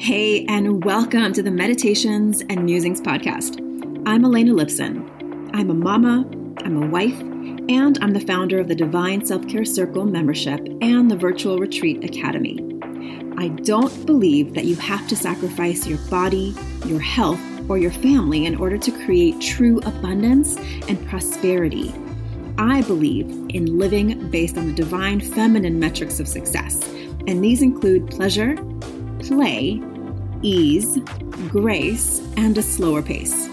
Hey, and welcome to the Meditations and Musings podcast. I'm Elena Lipson. I'm a mama, I'm a wife, and I'm the founder of the Divine Self Care Circle membership and the Virtual Retreat Academy. I don't believe that you have to sacrifice your body, your health, or your family in order to create true abundance and prosperity. I believe in living based on the divine feminine metrics of success, and these include pleasure, play, ease, grace, and a slower pace.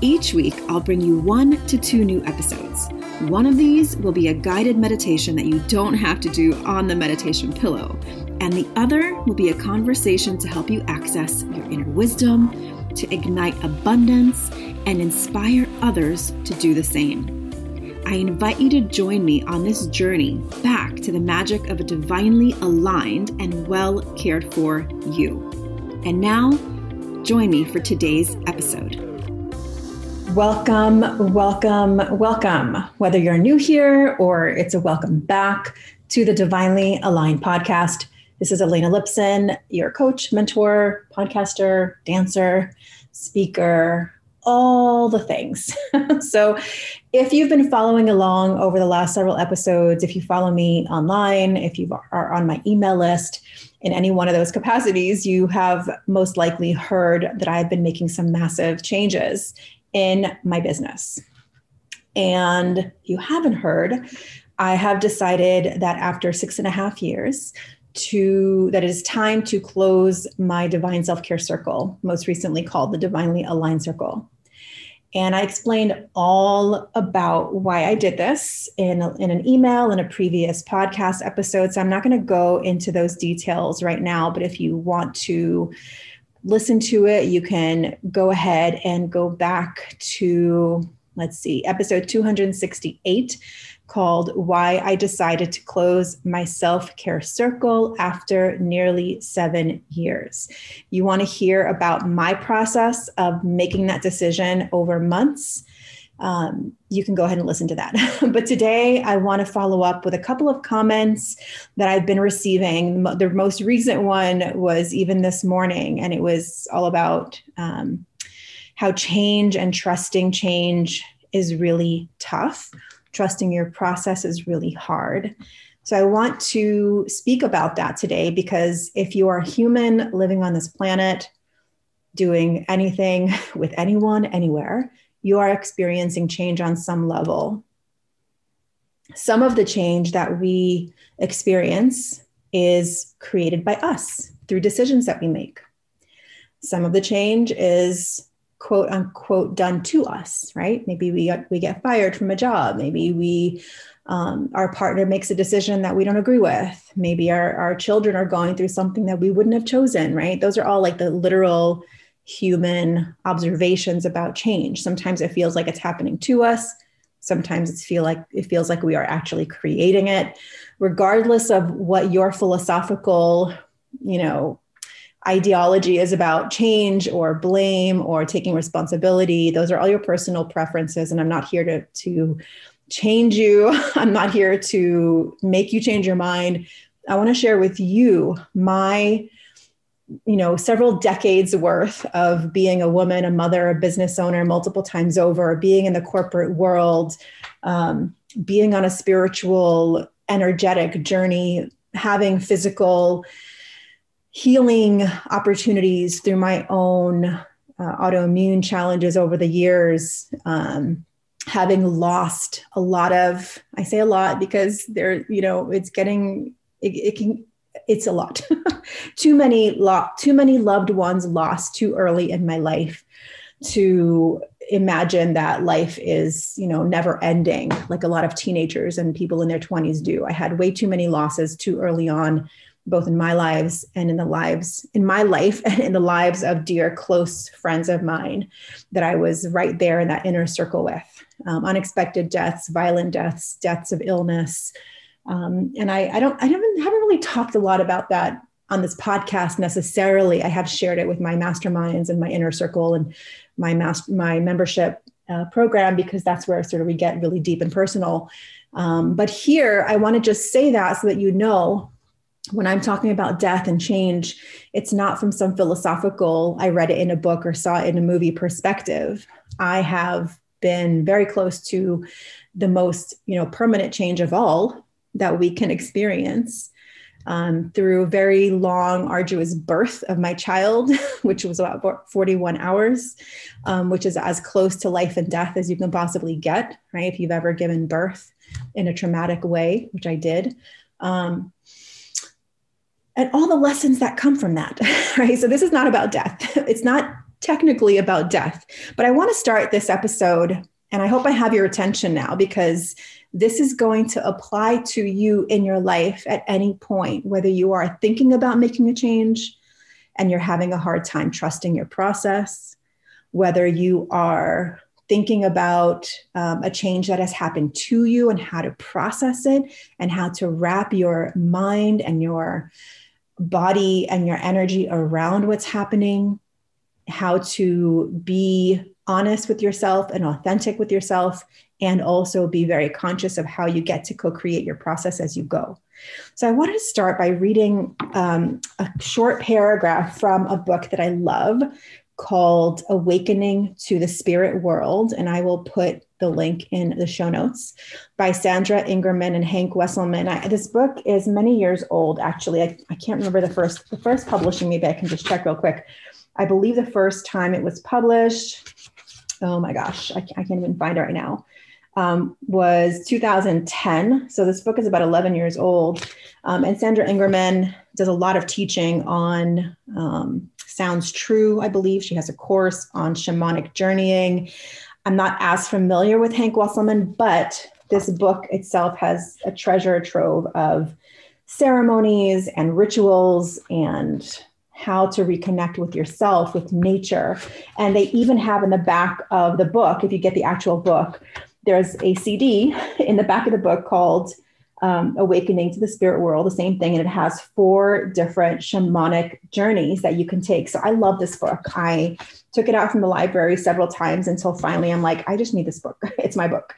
Each week, I'll bring you one to two new episodes. One of these will be a guided meditation that you don't have to do on the meditation pillow, and the other will be a conversation to help you access your inner wisdom, to ignite abundance, and inspire others to do the same. I invite you to join me on this journey back to the magic of a divinely aligned and well cared for you. And now, join me for today's episode. Welcome, welcome, welcome. Whether you're new here or it's a welcome back to the Divinely Aligned podcast. This is Elena Lipson, your coach, mentor, podcaster, dancer, speaker, all the things. so, if you've been following along over the last several episodes, if you follow me online, if you are on my email list, in any one of those capacities, you have most likely heard that I've been making some massive changes in my business. And if you haven't heard, I have decided that after six and a half years, to that it is time to close my divine self-care circle, most recently called the Divinely Aligned Circle. And I explained all about why I did this in, a, in an email in a previous podcast episode. So I'm not going to go into those details right now. But if you want to listen to it, you can go ahead and go back to, let's see, episode 268 called Why I Decided to Close My Self Care Circle After Nearly Seven Years. You want to hear about my process of making that decision over months. Um, you can go ahead and listen to that. but today, I want to follow up with a couple of comments that I've been receiving. The most recent one was even this morning, and it was all about um, how change and trusting change is really tough trusting your process is really hard. So I want to speak about that today because if you are human living on this planet, doing anything with anyone, anywhere, you are experiencing change on some level. Some of the change that we experience is created by us through decisions that we make. Some of the change is quote unquote done to us right? Maybe we get we get fired from a job. Maybe we um, our partner makes a decision that we don't agree with. Maybe our, our children are going through something that we wouldn't have chosen right? Those are all like the literal human observations about change. Sometimes it feels like it's happening to us. Sometimes it's feel like it feels like we are actually creating it. Regardless of what your philosophical you know ideology is about change or blame or taking responsibility. Those are all your personal preferences and i'm not here to to change you. I'm not here to make you change your mind. I want to share with you my you know several decades worth of being a woman a mother a business owner multiple times over being in the corporate world um, being on a spiritual energetic journey having physical healing opportunities through my own uh, autoimmune challenges over the years. Um, having lost a lot of, I say a lot because there, you know, it's getting, it, it can, it's a lot. too many, lo- too many loved ones lost too early in my life to imagine that life is you know never ending like a lot of teenagers and people in their 20s do i had way too many losses too early on both in my lives and in the lives in my life and in the lives of dear close friends of mine that I was right there in that inner circle with. Um, unexpected deaths, violent deaths, deaths of illness, um, and I, I don't I haven't haven't really talked a lot about that on this podcast necessarily. I have shared it with my masterminds and my inner circle and my master my membership uh, program because that's where sort of we get really deep and personal. Um, but here, I want to just say that so that you know when I'm talking about death and change, it's not from some philosophical, I read it in a book or saw it in a movie perspective. I have been very close to the most, you know, permanent change of all that we can experience um, through very long, arduous birth of my child, which was about 41 hours, um, which is as close to life and death as you can possibly get, right? If you've ever given birth in a traumatic way, which I did. Um, and all the lessons that come from that, right? So this is not about death. It's not technically about death, but I want to start this episode, and I hope I have your attention now because this is going to apply to you in your life at any point, whether you are thinking about making a change and you're having a hard time trusting your process, whether you are thinking about um, a change that has happened to you and how to process it and how to wrap your mind and your body and your energy around what's happening, how to be honest with yourself and authentic with yourself, and also be very conscious of how you get to co create your process as you go. So, I wanted to start by reading um, a short paragraph from a book that I love called Awakening to the Spirit World. And I will put the link in the show notes by Sandra Ingerman and Hank Wesselman. I, this book is many years old, actually. I, I can't remember the first, the first publishing, maybe I can just check real quick. I believe the first time it was published, oh my gosh, I, I can't even find it right now um, was 2010. So this book is about 11 years old. Um, and Sandra Ingerman does a lot of teaching on um, Sounds True, I believe. She has a course on shamanic journeying. I'm not as familiar with Hank Wesselman, but this book itself has a treasure trove of ceremonies and rituals and how to reconnect with yourself, with nature. And they even have in the back of the book, if you get the actual book, there's a CD in the back of the book called um, Awakening to the Spirit World, the same thing. And it has four different shamanic journeys that you can take. So I love this book. I took it out from the library several times until finally I'm like, I just need this book. it's my book.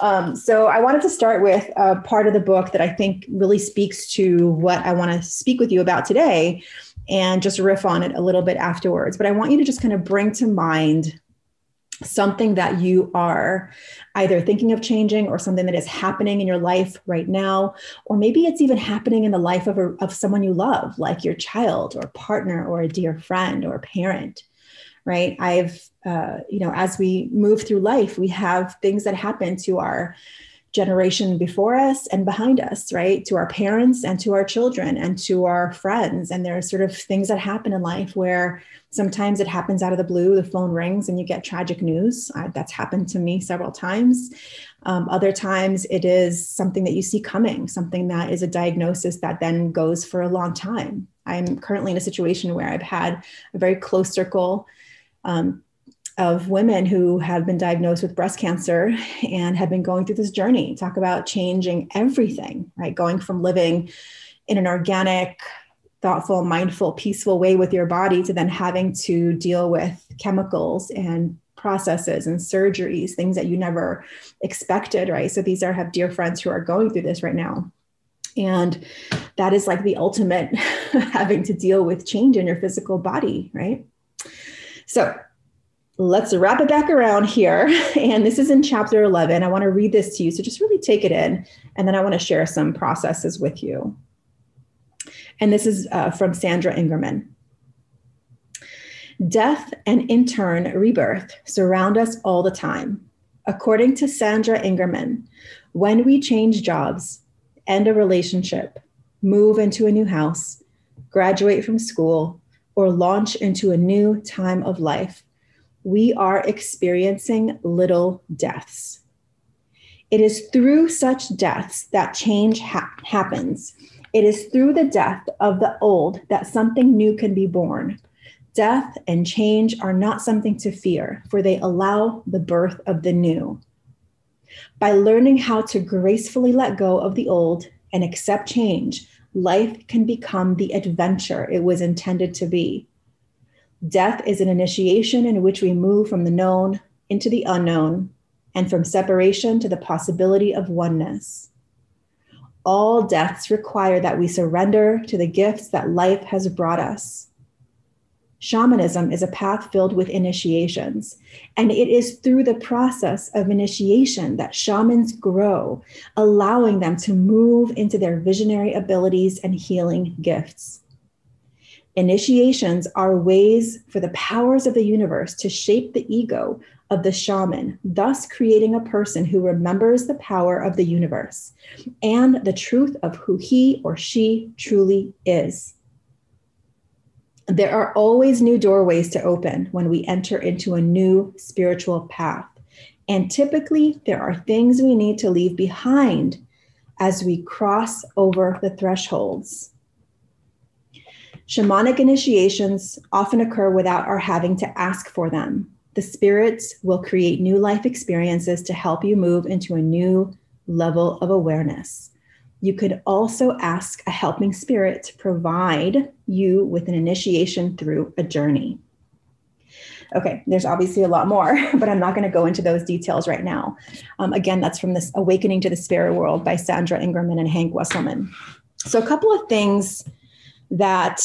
Um, so I wanted to start with a part of the book that I think really speaks to what I want to speak with you about today and just riff on it a little bit afterwards. But I want you to just kind of bring to mind something that you are either thinking of changing or something that is happening in your life right now or maybe it's even happening in the life of, a, of someone you love like your child or partner or a dear friend or parent right? I've uh, you know as we move through life we have things that happen to our generation before us and behind us, right? To our parents and to our children and to our friends. And there are sort of things that happen in life where sometimes it happens out of the blue, the phone rings and you get tragic news. Uh, that's happened to me several times. Um, other times it is something that you see coming, something that is a diagnosis that then goes for a long time. I'm currently in a situation where I've had a very close circle um, of women who have been diagnosed with breast cancer and have been going through this journey. Talk about changing everything right? Going from living in an organic thoughtful mindful peaceful way with your body to then having to deal with chemicals and processes and surgeries things that you never expected right? So these are have dear friends who are going through this right now. And that is like the ultimate having to deal with change in your physical body right? So let's wrap it back around here. And this is in chapter 11. I want to read this to you. So just really take it in. And then I want to share some processes with you. And this is uh, from Sandra Ingerman. Death and in turn rebirth surround us all the time. According to Sandra Ingerman, when we change jobs, end a relationship, move into a new house, graduate from school, or launch into a new time of life, we are experiencing little deaths. It is through such deaths that change ha- happens. It is through the death of the old that something new can be born. Death and change are not something to fear, for they allow the birth of the new. By learning how to gracefully let go of the old and accept change, life can become the adventure it was intended to be. Death is an initiation in which we move from the known into the unknown and from separation to the possibility of oneness. All deaths require that we surrender to the gifts that life has brought us. Shamanism is a path filled with initiations, and it is through the process of initiation that shamans grow, allowing them to move into their visionary abilities and healing gifts. Initiations are ways for the powers of the universe to shape the ego of the shaman, thus creating a person who remembers the power of the universe and the truth of who he or she truly is. There are always new doorways to open when we enter into a new spiritual path. And typically, there are things we need to leave behind as we cross over the thresholds. Shamanic initiations often occur without our having to ask for them. The spirits will create new life experiences to help you move into a new level of awareness. You could also ask a helping spirit to provide you with an initiation through a journey. Okay, there's obviously a lot more, but I'm not going to go into those details right now. Um, again, that's from this Awakening to the Spirit World by Sandra Ingerman and Hank Wesselman. So, a couple of things that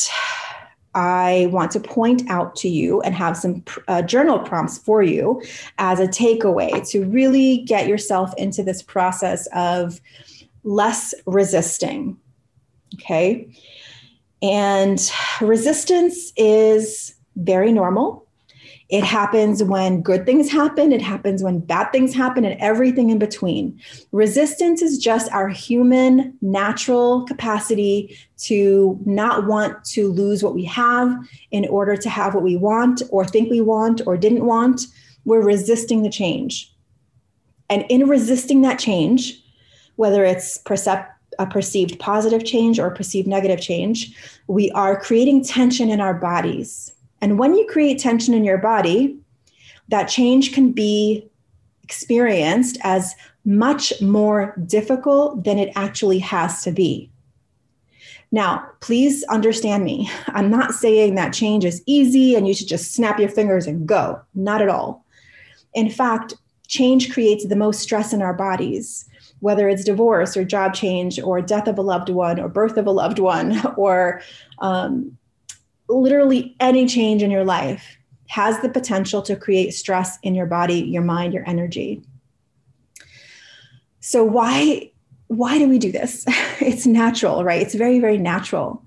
I want to point out to you and have some uh, journal prompts for you as a takeaway to really get yourself into this process of less resisting. Okay. And resistance is very normal. It happens when good things happen, it happens when bad things happen, and everything in between. Resistance is just our human natural capacity to not want to lose what we have in order to have what we want, or think we want, or didn't want. We're resisting the change. And in resisting that change, whether it's percept, a perceived positive change or perceived negative change, we are creating tension in our bodies. And when you create tension in your body, that change can be experienced as much more difficult than it actually has to be. Now, please understand me. I'm not saying that change is easy and you should just snap your fingers and go. Not at all. In fact, change creates the most stress in our bodies whether it's divorce or job change or death of a loved one or birth of a loved one or um, literally any change in your life has the potential to create stress in your body, your mind, your energy. So why why do we do this? It's natural, right? It's very very natural.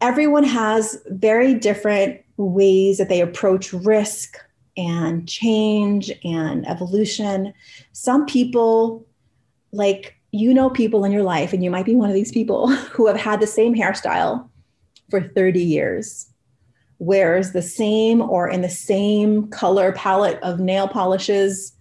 Everyone has very different ways that they approach risk and change and evolution. Some people like you know people in your life, and you might be one of these people who have had the same hairstyle for 30 years, wears the same or in the same color palette of nail polishes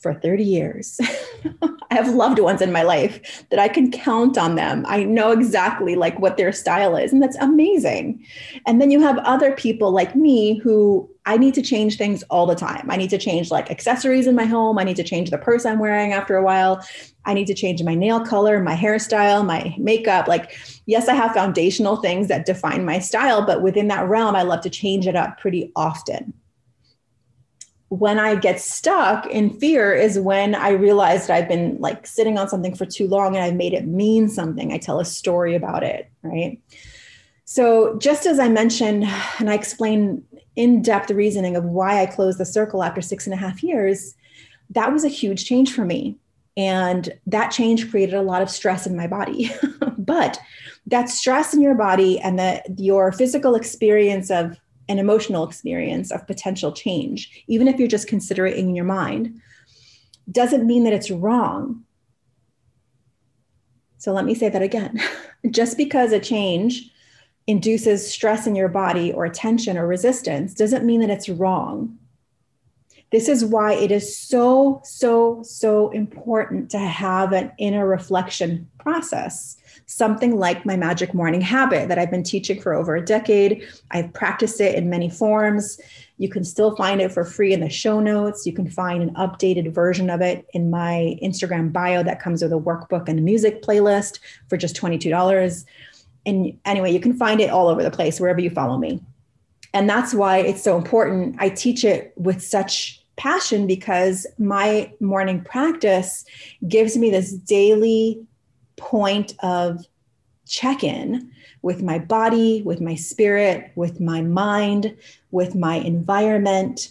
for 30 years. I have loved ones in my life that I can count on them. I know exactly like what their style is and that's amazing. And then you have other people like me who I need to change things all the time. I need to change like accessories in my home. I need to change the purse I'm wearing after a while. I need to change my nail color, my hairstyle, my makeup. Like, yes, I have foundational things that define my style, but within that realm, I love to change it up pretty often when I get stuck in fear is when I realize that I've been like sitting on something for too long and I've made it mean something. I tell a story about it, right? So, just as I mentioned, and I explained in depth reasoning of why I closed the circle after six and a half years, that was a huge change for me. And that change created a lot of stress in my body. but that stress in your body and the, your physical experience of an emotional experience of potential change, even if you're just considering it in your mind, doesn't mean that it's wrong. So let me say that again. just because a change induces stress in your body or tension or resistance doesn't mean that it's wrong. This is why it is so, so, so important to have an inner reflection process something like my magic morning habit that I've been teaching for over a decade. I've practiced it in many forms. You can still find it for free in the show notes. You can find an updated version of it in my Instagram bio that comes with a workbook and a music playlist for just $22. And anyway, you can find it all over the place wherever you follow me. And that's why it's so important. I teach it with such passion because my morning practice gives me this daily point of check in with my body, with my spirit, with my mind, with my environment.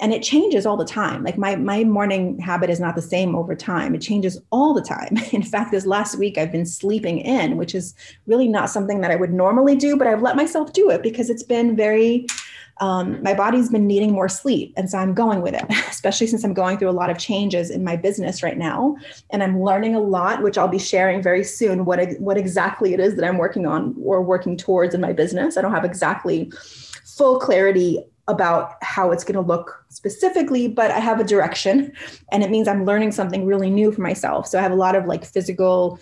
And it changes all the time. Like my, my morning habit is not the same over time. It changes all the time. In fact, this last week I've been sleeping in, which is really not something that I would normally do, but I've let myself do it because it's been very um, my body's been needing more sleep. And so I'm going with it, especially since I'm going through a lot of changes in my business right now. And I'm learning a lot, which I'll be sharing very soon what, what exactly it is that I'm working on or working towards in my business. I don't have exactly full clarity about how it's going to look specifically, but I have a direction and it means I'm learning something really new for myself. So I have a lot of like physical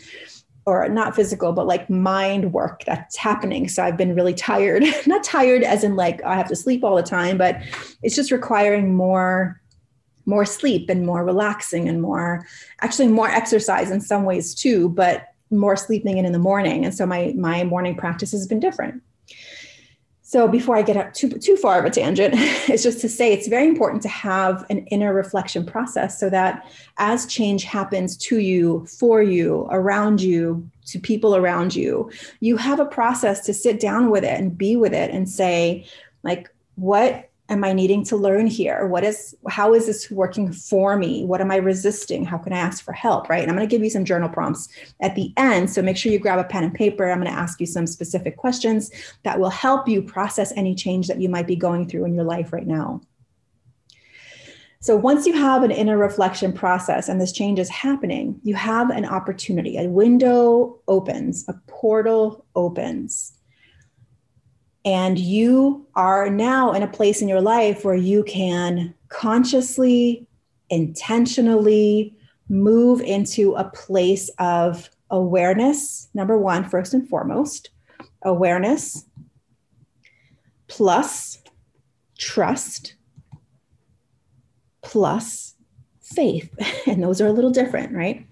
or not physical, but like mind work that's happening. So I've been really tired, not tired as in like I have to sleep all the time, but it's just requiring more more sleep and more relaxing and more actually more exercise in some ways too, but more sleeping in in the morning. And so my my morning practice has been different. So before I get too too far of a tangent, it's just to say it's very important to have an inner reflection process so that as change happens to you, for you, around you, to people around you, you have a process to sit down with it and be with it and say like what am I needing to learn here? What is, how is this working for me? What am I resisting? How can I ask for help? Right. And I'm going to give you some journal prompts at the end. So make sure you grab a pen and paper. I'm going to ask you some specific questions that will help you process any change that you might be going through in your life right now. So once you have an inner reflection process and this change is happening, you have an opportunity. A window opens, a portal opens and you are now in a place in your life where you can consciously, intentionally move into a place of awareness. Number one, first and foremost, awareness plus trust plus faith. And those are a little different, right?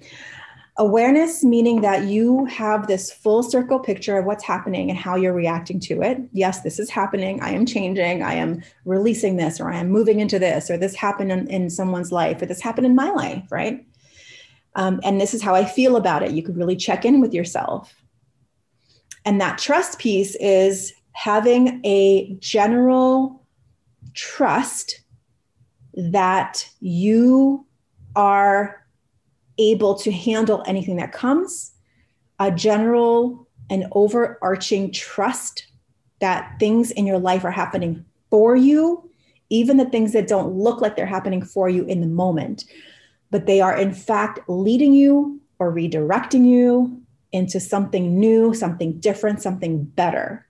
Awareness, meaning that you have this full circle picture of what's happening and how you're reacting to it. Yes, this is happening. I am changing. I am releasing this, or I am moving into this, or this happened in, in someone's life, or this happened in my life, right? Um, and this is how I feel about it. You could really check in with yourself. And that trust piece is having a general trust that you are able to handle anything that comes, a general and overarching trust that things in your life are happening for you, even the things that don't look like they're happening for you in the moment, but they are in fact leading you or redirecting you into something new, something different, something better,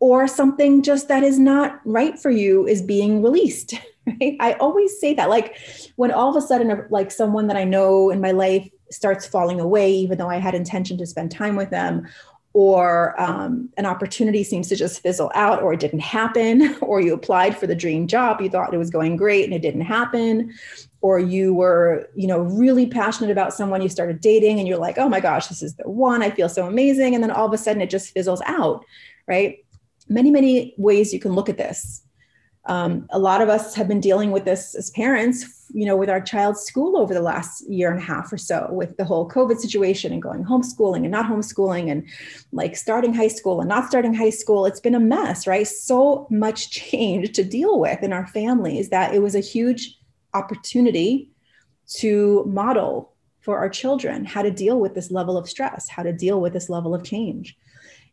or something just that is not right for you is being released. right? I always say that. Like when all of a sudden, like someone that I know in my life starts falling away, even though I had intention to spend time with them, or um, an opportunity seems to just fizzle out, or it didn't happen, or you applied for the dream job, you thought it was going great and it didn't happen, or you were, you know, really passionate about someone you started dating and you're like, oh my gosh, this is the one, I feel so amazing. And then all of a sudden it just fizzles out, right? Many, many ways you can look at this um, a lot of us have been dealing with this as parents, you know, with our child's school over the last year and a half or so, with the whole COVID situation and going homeschooling and not homeschooling and like starting high school and not starting high school. It's been a mess, right? So much change to deal with in our families that it was a huge opportunity to model for our children how to deal with this level of stress, how to deal with this level of change.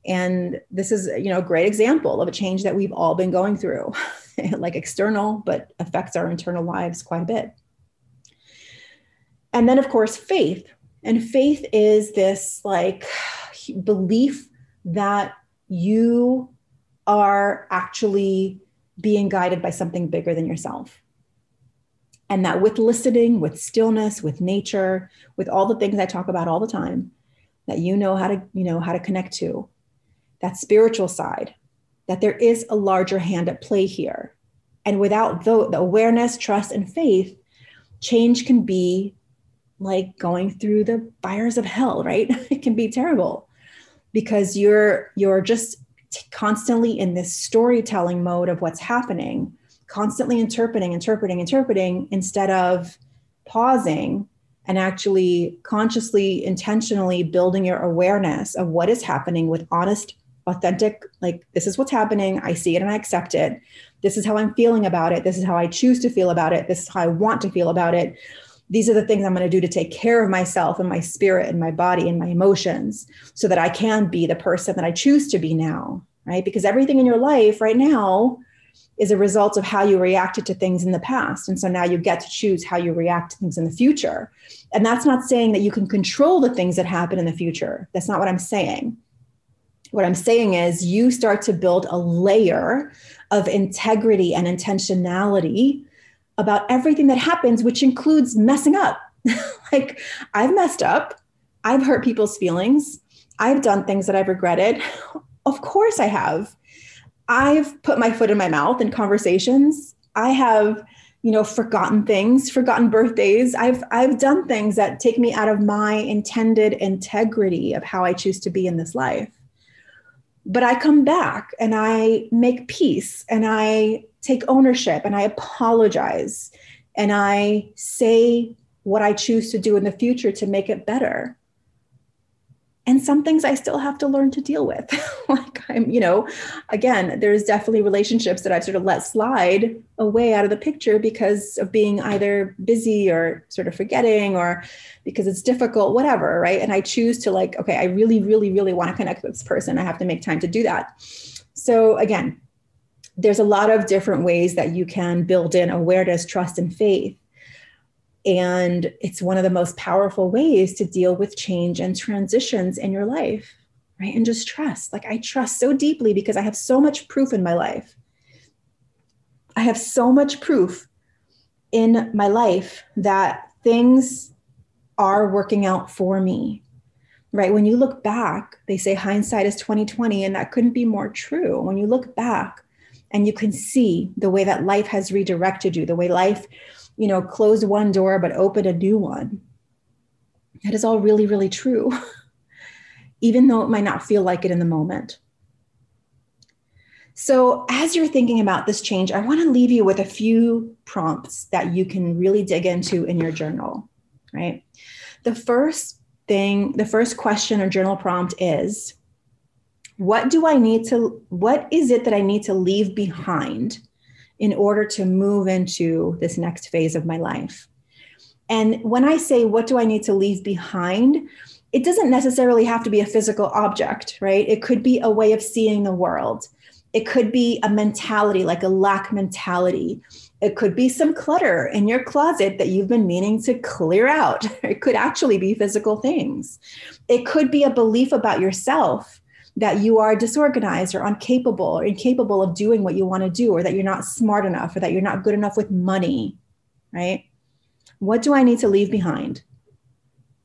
And this is, you know, a great example of a change that we've all been going through. like external, but affects our internal lives quite a bit. And then, of course, faith. And faith is this like belief that you are actually being guided by something bigger than yourself. And that with listening, with stillness, with nature, with all the things I talk about all the time, that you know how to, you know, how to connect to, that spiritual side, that there is a larger hand at play here. And without the, the awareness, trust, and faith, change can be like going through the fires of hell, right? it can be terrible because you're you're just constantly in this storytelling mode of what's happening, constantly interpreting, interpreting, interpreting instead of pausing and actually consciously, intentionally building your awareness of what is happening with honest, authentic, like, this is what's happening. I see it and I accept it. This is how I'm feeling about it. This is how I choose to feel about it. This is how I want to feel about it. These are the things I'm going to do to take care of myself and my spirit and my body and my emotions so that I can be the person that I choose to be now. Right. Because everything in your life right now is a result of how you reacted to things in the past. And so now you get to choose how you react to things in the future. And that's not saying that you can control the things that happen in the future. That's not what I'm saying. What I'm saying is you start to build a layer of integrity and intentionality about everything that happens, which includes messing up. like, I've messed up, I've hurt people's feelings, I've done things that I've regretted. Of course, I have. I've put my foot in my mouth in conversations. I have, you know, forgotten things, forgotten birthdays. I've I've done things that take me out of my intended integrity of how I choose to be in this life. But I come back and I make peace and I take ownership and I apologize and I say what I choose to do in the future to make it better and some things I still have to learn to deal with. like I'm, you know, again, there's definitely relationships that I've sort of let slide away out of the picture because of being either busy or sort of forgetting or because it's difficult, whatever, right? And I choose to like, okay, I really, really, really want to connect with this person. I have to make time to do that. So again, there's a lot of different ways that you can build in awareness, trust, and faith and it's one of the most powerful ways to deal with change and transitions in your life, right? And just trust. Like I trust so deeply because I have so much proof in my life. I have so much proof in my life that things are working out for me. Right? When you look back, they say hindsight is 2020 and that couldn't be more true. When you look back and you can see the way that life has redirected you, the way life you know, close one door but open a new one. That is all really, really true, even though it might not feel like it in the moment. So, as you're thinking about this change, I want to leave you with a few prompts that you can really dig into in your journal, right? The first thing, the first question or journal prompt is what do I need to, what is it that I need to leave behind in order to move into this next phase of my life. And when I say, what do I need to leave behind? It doesn't necessarily have to be a physical object, right? It could be a way of seeing the world. It could be a mentality, like a lack mentality. It could be some clutter in your closet that you've been meaning to clear out. It could actually be physical things. It could be a belief about yourself that you are disorganized or incapable or incapable of doing what you want to do, or that you're not smart enough, or that you're not good enough with money, right? What do I need to leave behind?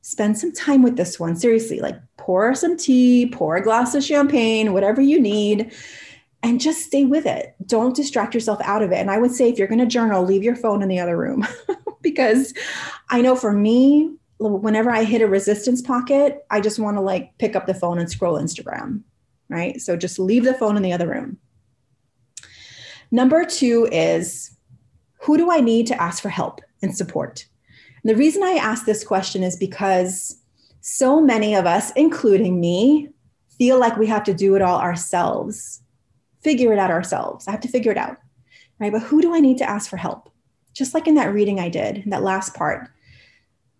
Spend some time with this one. Seriously, like pour some tea, pour a glass of champagne, whatever you need, and just stay with it. Don't distract yourself out of it. And I would say if you're going to journal, leave your phone in the other room because I know for me, whenever I hit a resistance pocket, I just want to like pick up the phone and scroll Instagram, right? So just leave the phone in the other room. Number two is who do I need to ask for help and support? And the reason I ask this question is because so many of us, including me, feel like we have to do it all ourselves, figure it out ourselves. I have to figure it out, right? But who do I need to ask for help? Just like in that reading I did, that last part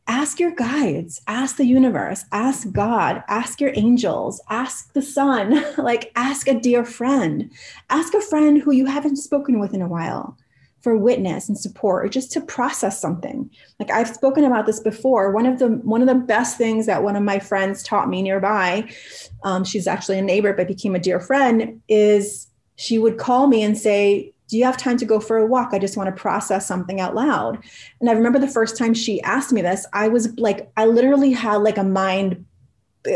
ask your guides, ask the universe, ask God, ask your angels, ask the sun, like ask a dear friend, ask a friend who you haven't spoken with in a while for witness and support or just to process something. Like i've spoken about this before. One of the one of the best things that one of my friends taught me nearby um, she's actually a neighbor but became a dear friend is she would call me and say do you have time to go for a walk? I just want to process something out loud. And I remember the first time she asked me this, I was like, I literally had like a mind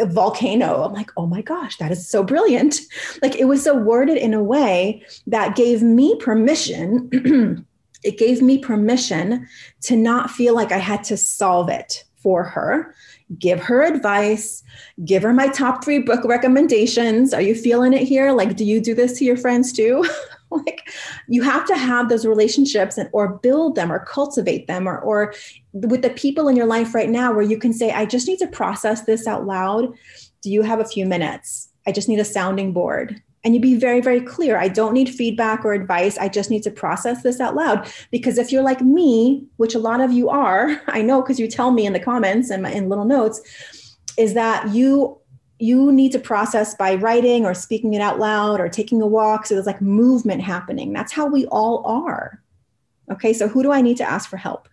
volcano. I'm like, oh my gosh, that is so brilliant. Like it was so worded in a way that gave me permission. it gave me permission to not feel like I had to solve it for her, give her advice, give her my top three book recommendations. Are you feeling it here? Like, do you do this to your friends too? like you have to have those relationships and or build them or cultivate them or or with the people in your life right now where you can say i just need to process this out loud. Do you have a few minutes? I just need a sounding board. And you be very very clear. I don't need feedback or advice. I just need to process this out loud. Because if you're like me which a lot of you are i know because you tell me in the comments and in little notes is that you you need to process by writing or speaking it out loud or taking a walk so there's like movement happening that's how we all are okay so who do i need to ask for help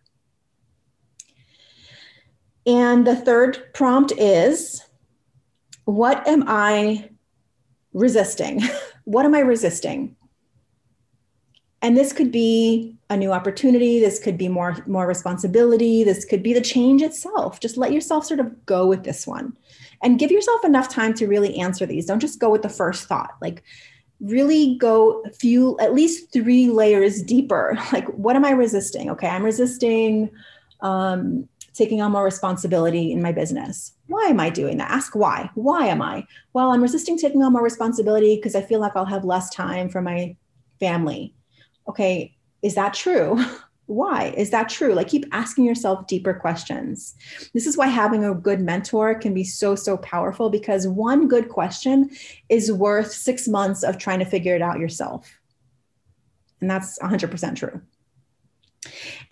and the third prompt is what am i resisting. what am I resisting? And this could be a new opportunity. This could be more, more responsibility. This could be the change itself. Just let yourself sort of go with this one and give yourself enough time to really answer these. Don't just go with the first thought. Like, really go a few, at least three layers deeper. Like, what am I resisting? Okay, I'm resisting um, taking on more responsibility in my business. Why am I doing that? Ask why. Why am I? Well, I'm resisting taking on more responsibility because I feel like I'll have less time for my family. Okay, is that true? why? Is that true? Like keep asking yourself deeper questions. This is why having a good mentor can be so so powerful because one good question is worth six months of trying to figure it out yourself. And that's 100% true.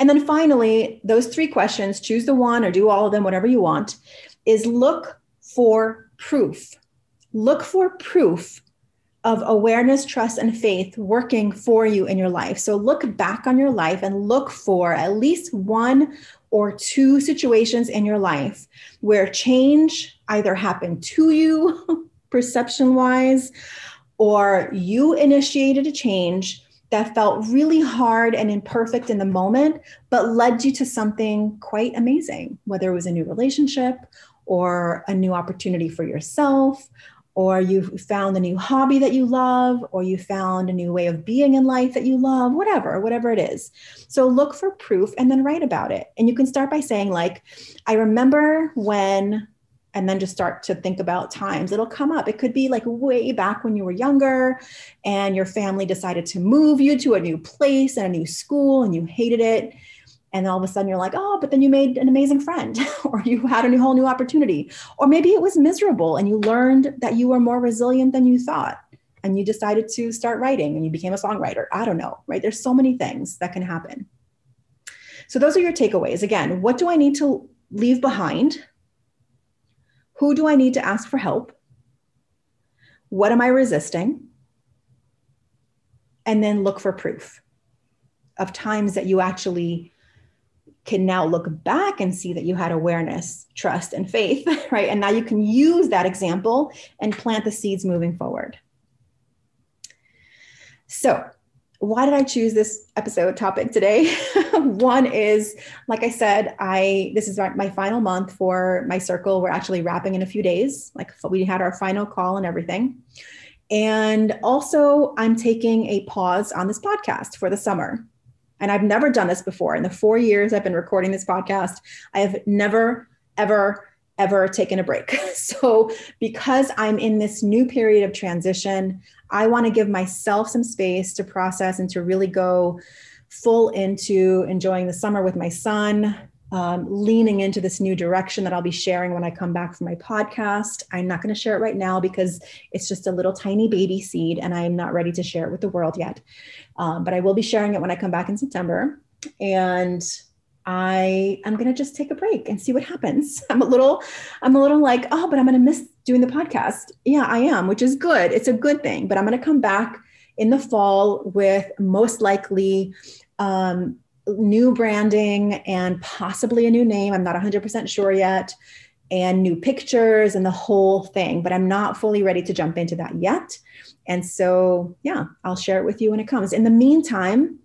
And then finally, those three questions choose the one or do all of them, whatever you want is look for proof. Look for proof of awareness, trust, and faith working for you in your life. So look back on your life and look for at least one or two situations in your life where change either happened to you, perception wise, or you initiated a change that felt really hard and imperfect in the moment, but led you to something quite amazing, whether it was a new relationship or a new opportunity for yourself, or you found a new hobby that you love, or you found a new way of being in life that you love, whatever, whatever it is. So look for proof and then write about it. And you can start by saying, like, I remember when and then just start to think about times it'll come up it could be like way back when you were younger and your family decided to move you to a new place and a new school and you hated it and all of a sudden you're like oh but then you made an amazing friend or you had a new, whole new opportunity. Or maybe it was miserable and you learned that you were more resilient than you thought and you decided to start writing and you became a songwriter. I don't know right? There's so many things that can happen. So those are your takeaways. Again what do i need to leave behind? Who do I need to ask for help? What am I resisting? And then look for proof of times that you actually can now look back and see that you had awareness, trust, and faith, right? And now you can use that example and plant the seeds moving forward. So, why did I choose this episode topic today? One is, like I said, I this is my final month for my circle. We're actually wrapping in a few days. Like we had our final call and everything. And also, I'm taking a pause on this podcast for the summer. And I've never done this before. In the four years I've been recording this podcast, I have never, ever ever taken a break. So, because I'm in this new period of transition, I want to give myself some space to process and to really go full into enjoying the summer with my son, um, leaning into this new direction that I'll be sharing when I come back from my podcast. I'm not going to share it right now because it's just a little tiny baby seed and I'm not ready to share it with the world yet. Um, but I will be sharing it when I come back in September. And I am going to just take a break and see what happens. I'm a little, I'm a little like, oh, but I'm going to miss doing the podcast. Yeah, I am, which is good. It's a good thing. But I'm going to come back in the fall with most likely um, new branding and possibly a new name. I'm not 100% sure yet, and new pictures and the whole thing. But I'm not fully ready to jump into that yet. And so, yeah, I'll share it with you when it comes. In the meantime,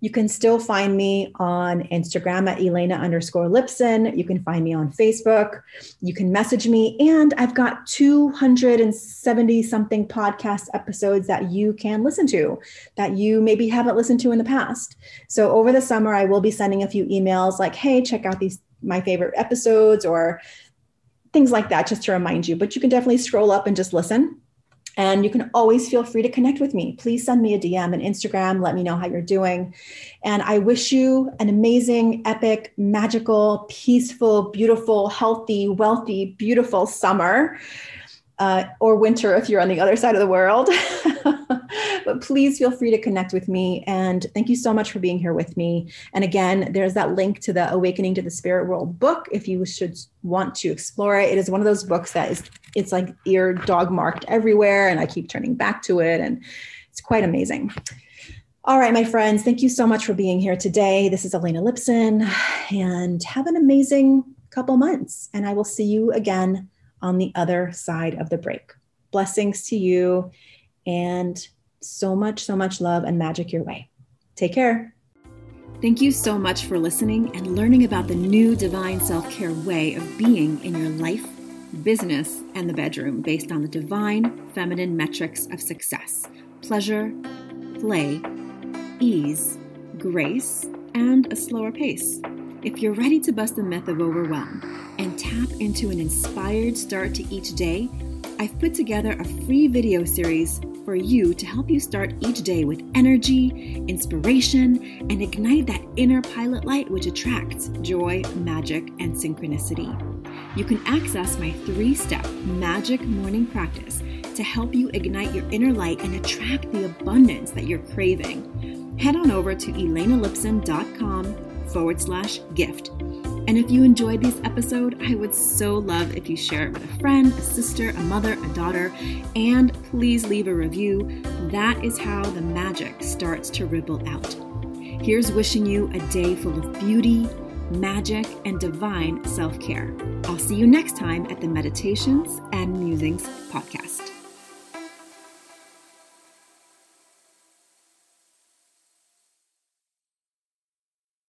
you can still find me on Instagram at Elena underscore Lipson. You can find me on Facebook. You can message me. And I've got 270 something podcast episodes that you can listen to that you maybe haven't listened to in the past. So over the summer, I will be sending a few emails like, hey, check out these my favorite episodes or things like that just to remind you. But you can definitely scroll up and just listen. And you can always feel free to connect with me. Please send me a DM on Instagram. Let me know how you're doing. And I wish you an amazing, epic, magical, peaceful, beautiful, healthy, wealthy, beautiful summer uh, or winter if you're on the other side of the world. but please feel free to connect with me. And thank you so much for being here with me. And again, there's that link to the Awakening to the Spirit World book if you should want to explore it. It is one of those books that is, it's like ear dog marked everywhere. And I keep turning back to it. And it's quite amazing. All right, my friends, thank you so much for being here today. This is Elena Lipson, and have an amazing couple months. And I will see you again on the other side of the break. Blessings to you and so much, so much love and magic your way. Take care. Thank you so much for listening and learning about the new divine self care way of being in your life, business, and the bedroom based on the divine feminine metrics of success pleasure, play, ease, grace, and a slower pace. If you're ready to bust the myth of overwhelm and tap into an inspired start to each day, I've put together a free video series for you to help you start each day with energy, inspiration, and ignite that inner pilot light which attracts joy, magic, and synchronicity. You can access my three step magic morning practice to help you ignite your inner light and attract the abundance that you're craving. Head on over to elenalipson.com forward slash gift. And if you enjoyed this episode, I would so love if you share it with a friend, a sister, a mother, a daughter, and please leave a review. That is how the magic starts to ripple out. Here's wishing you a day full of beauty, magic, and divine self care. I'll see you next time at the Meditations and Musings podcast.